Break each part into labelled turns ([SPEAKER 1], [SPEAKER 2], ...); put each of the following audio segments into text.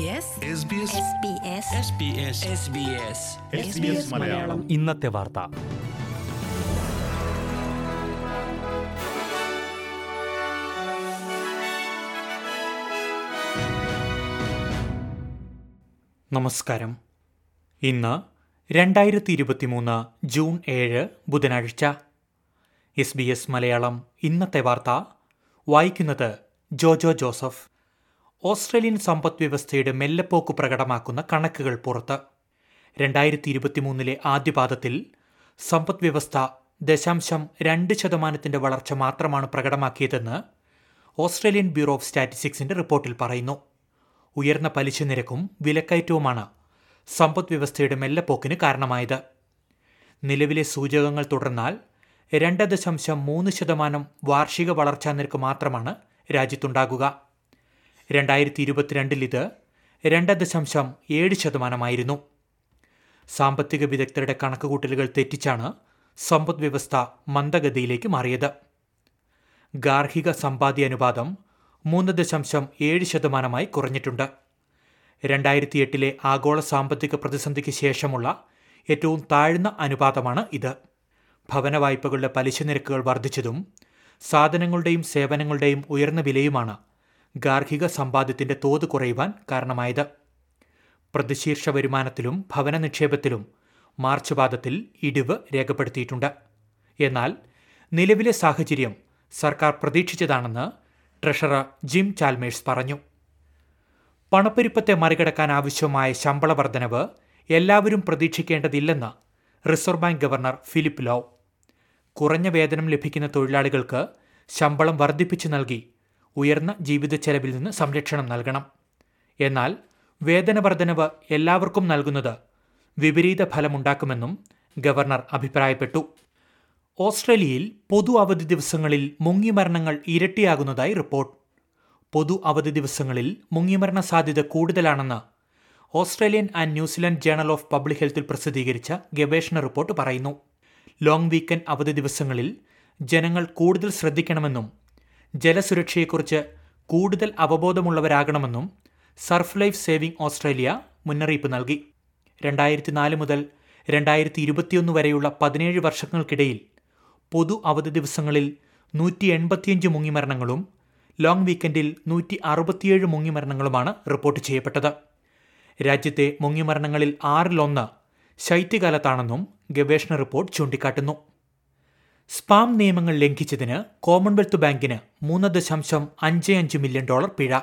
[SPEAKER 1] SBS
[SPEAKER 2] SBS Malayalam.
[SPEAKER 3] ഇന്നത്തെ വാർത്ത. നമസ്കാരം. ഇന്ന് രണ്ടായിരത്തി ഇരുപത്തിമൂന്ന് ജൂൺ ഏഴ് ബുധനാഴ്ച. എസ് ബി എസ് മലയാളം ഇന്നത്തെ വാർത്ത വായിക്കുന്നത് ജോജോ ജോസഫ്. ഓസ്ട്രേലിയൻ സമ്പദ് വ്യവസ്ഥയുടെ മെല്ലെപ്പോക്ക് പ്രകടമാക്കുന്ന കണക്കുകൾ പുറത്ത്. രണ്ടായിരത്തി ഇരുപത്തിമൂന്നിലെ ആദ്യപാദത്തിൽ സമ്പദ് വ്യവസ്ഥ ദശാംശം രണ്ട് ശതമാനത്തിന്റെ വളർച്ച മാത്രമാണ് പ്രകടമാക്കിയതെന്ന് ഓസ്ട്രേലിയൻ ബ്യൂറോ ഓഫ് സ്റ്റാറ്റിസ്റ്റിക്സിന്റെ റിപ്പോർട്ടിൽ പറയുന്നു. ഉയർന്ന പലിശ നിരക്കും വിലക്കയറ്റവുമാണ് സമ്പദ് വ്യവസ്ഥയുടെ മെല്ലെപ്പോക്കിന് കാരണമായത്. നിലവിലെ സൂചകങ്ങൾ തുടർന്നാൽ രണ്ട് ദശാംശം മൂന്ന് ശതമാനം വാർഷിക വളർച്ചാ നിരക്ക് മാത്രമാണ് രാജ്യത്തുണ്ടാകുക. രണ്ടായിരത്തി ഇരുപത്തിരണ്ടിൽ ഇത് രണ്ട് ദശാംശം ഏഴ് ശതമാനമായിരുന്നു. സാമ്പത്തിക വിദഗ്ധരുടെ കണക്കുകൂട്ടലുകൾ തെറ്റിച്ചാണ് സമ്പദ്വ്യവസ്ഥ മന്ദഗതിയിലേക്ക് മാറിയത്. ഗാർഹിക സമ്പാദ്യ അനുപാതം മൂന്ന് ദശാംശം ഏഴ് ശതമാനമായി കുറഞ്ഞിട്ടുണ്ട്. രണ്ടായിരത്തി എട്ടിലെ ആഗോള സാമ്പത്തിക പ്രതിസന്ധിക്ക് ശേഷമുള്ള ഏറ്റവും താഴ്ന്ന അനുപാതമാണ് ഇത്. ഭവന വായ്പകളുടെ പലിശ നിരക്കുകൾ വർദ്ധിച്ചതും സാധനങ്ങളുടെയും സേവനങ്ങളുടെയും ഉയർന്ന വിലയുമാണ് ഗാർഹിക സമ്പാദ്യത്തിന്റെ തോത് കുറയുവാൻ കാരണമായത്. പ്രതിശീർഷ വരുമാനത്തിലും ഭവന നിക്ഷേപത്തിലും മാർച്ച് പാദത്തിൽ ഇടിവ് രേഖപ്പെടുത്തിയിട്ടുണ്ട്. എന്നാൽ നിലവിലെ സാഹചര്യം സർക്കാർ പ്രതീക്ഷിച്ചതാണെന്ന് ട്രഷറർ ജിം ചാൽമേഴ്സ് പറഞ്ഞു. പണപ്പെരുപ്പത്തെ മറികടക്കാൻ ആവശ്യമായ ശമ്പള വർധനവ് എല്ലാവരും പ്രതീക്ഷിക്കേണ്ടതില്ലെന്ന് reserve bank governor Philip Lowe. കുറഞ്ഞ വേതനം ലഭിക്കുന്ന തൊഴിലാളികൾക്ക് ശമ്പളം വർദ്ധിപ്പിച്ചു നൽകി ഉയർന്ന ജീവിത ചെലവിൽ നിന്ന് സംരക്ഷണം നൽകണം. എന്നാൽ വേതന വർധനവ് എല്ലാവർക്കും നൽകുന്നത് വിപരീത ഫലമുണ്ടാക്കുമെന്നും ഗവർണർ അഭിപ്രായപ്പെട്ടു. ഓസ്ട്രേലിയയിൽ പൊതു അവധി ദിവസങ്ങളിൽ മുങ്ങിമരണങ്ങൾ ഇരട്ടിയാകുന്നതായി റിപ്പോർട്ട്. പൊതു അവധി ദിവസങ്ങളിൽ മുങ്ങിമരണ സാധ്യത കൂടുതലാണെന്ന് Australian and New Zealand journal of public ഹെൽത്തിൽ പ്രസിദ്ധീകരിച്ച ഗവേഷണ റിപ്പോർട്ട് പറയുന്നു. ലോങ് വീക്കെൻഡ് അവധി ദിവസങ്ങളിൽ ജനങ്ങൾ കൂടുതൽ ശ്രദ്ധിക്കണമെന്നും ജലസുരക്ഷയെക്കുറിച്ച് കൂടുതൽ അവബോധമുള്ളവരാകണമെന്നും സർഫ് ലൈഫ് സേവിംഗ് ഓസ്ട്രേലിയ മുന്നറിയിപ്പ് നൽകി. രണ്ടായിരത്തി നാല് മുതൽ രണ്ടായിരത്തി ഇരുപത്തിയൊന്ന് വരെയുള്ള പതിനേഴ് വർഷങ്ങൾക്കിടയിൽ പൊതു അവധി ദിവസങ്ങളിൽ നൂറ്റി എൺപത്തിയഞ്ച് മുങ്ങിമരണങ്ങളും ലോങ് വീക്കെൻഡിൽ നൂറ്റി അറുപത്തിയേഴ് മുങ്ങിമരണങ്ങളുമാണ് റിപ്പോർട്ട് ചെയ്യപ്പെട്ടത്. രാജ്യത്തെ മുങ്ങിമരണങ്ങളിൽ ആറിലൊന്ന് ശൈത്യകാലത്താണെന്നും ഗവേഷണ റിപ്പോർട്ട് ചൂണ്ടിക്കാട്ടുന്നു. സ്പാം നിയമങ്ങൾ ലംഘിച്ചതിന് കോമൺവെൽത്ത് ബാങ്കിന് മൂന്ന് ദശാംശം അഞ്ച് അഞ്ച് മില്യൺ ഡോളർ പിഴ.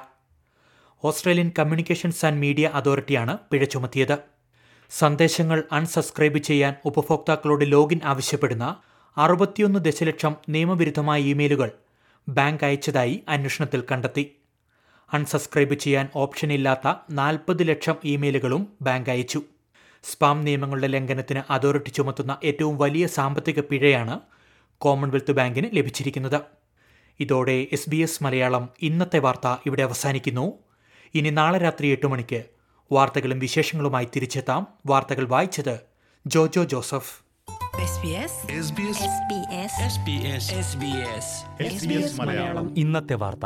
[SPEAKER 3] ഓസ്ട്രേലിയൻ കമ്മ്യൂണിക്കേഷൻസ് ആൻഡ് മീഡിയ അതോറിറ്റിയാണ് പിഴ ചുമത്തിയത്. സന്ദേശങ്ങൾ അൺസബ്സ്ക്രൈബ് ചെയ്യാൻ ഉപഭോക്താക്കളോട് ലോഗിൻ ആവശ്യപ്പെടുന്ന അറുപത്തിയൊന്ന് ദശലക്ഷം നിയമവിരുദ്ധമായ ഇമെയിലുകൾ ബാങ്ക് അയച്ചതായി അന്വേഷണത്തിൽ കണ്ടെത്തി. അൺസബ്സ്ക്രൈബ് ചെയ്യാൻ ഓപ്ഷൻ ഇല്ലാത്ത നാൽപ്പത് ലക്ഷം ഇമെയിലുകളും ബാങ്ക് അയച്ചു. സ്പാം നിയമങ്ങളുടെ ലംഘനത്തിന് അതോറിറ്റി ചുമത്തുന്ന ഏറ്റവും വലിയ സാമ്പത്തിക പിഴയാണ് കോമൺവെൽത്ത് ബാങ്കിന് ലഭിച്ചിരിക്കുന്നത്. ഇതോടെ എസ് ബി എസ് മലയാളം ഇന്നത്തെ വാർത്ത ഇവിടെ അവസാനിക്കുന്നു. ഇനി നാളെ രാത്രി എട്ട് മണിക്ക് വാർത്തകളും വിശേഷങ്ങളുമായി തിരിച്ചെത്താം. വാർത്തകൾ വായിച്ചത് Jojo Joseph.
[SPEAKER 1] SBS
[SPEAKER 2] SBS Malayalam.
[SPEAKER 3] ഇന്നത്തെ വാർത്ത.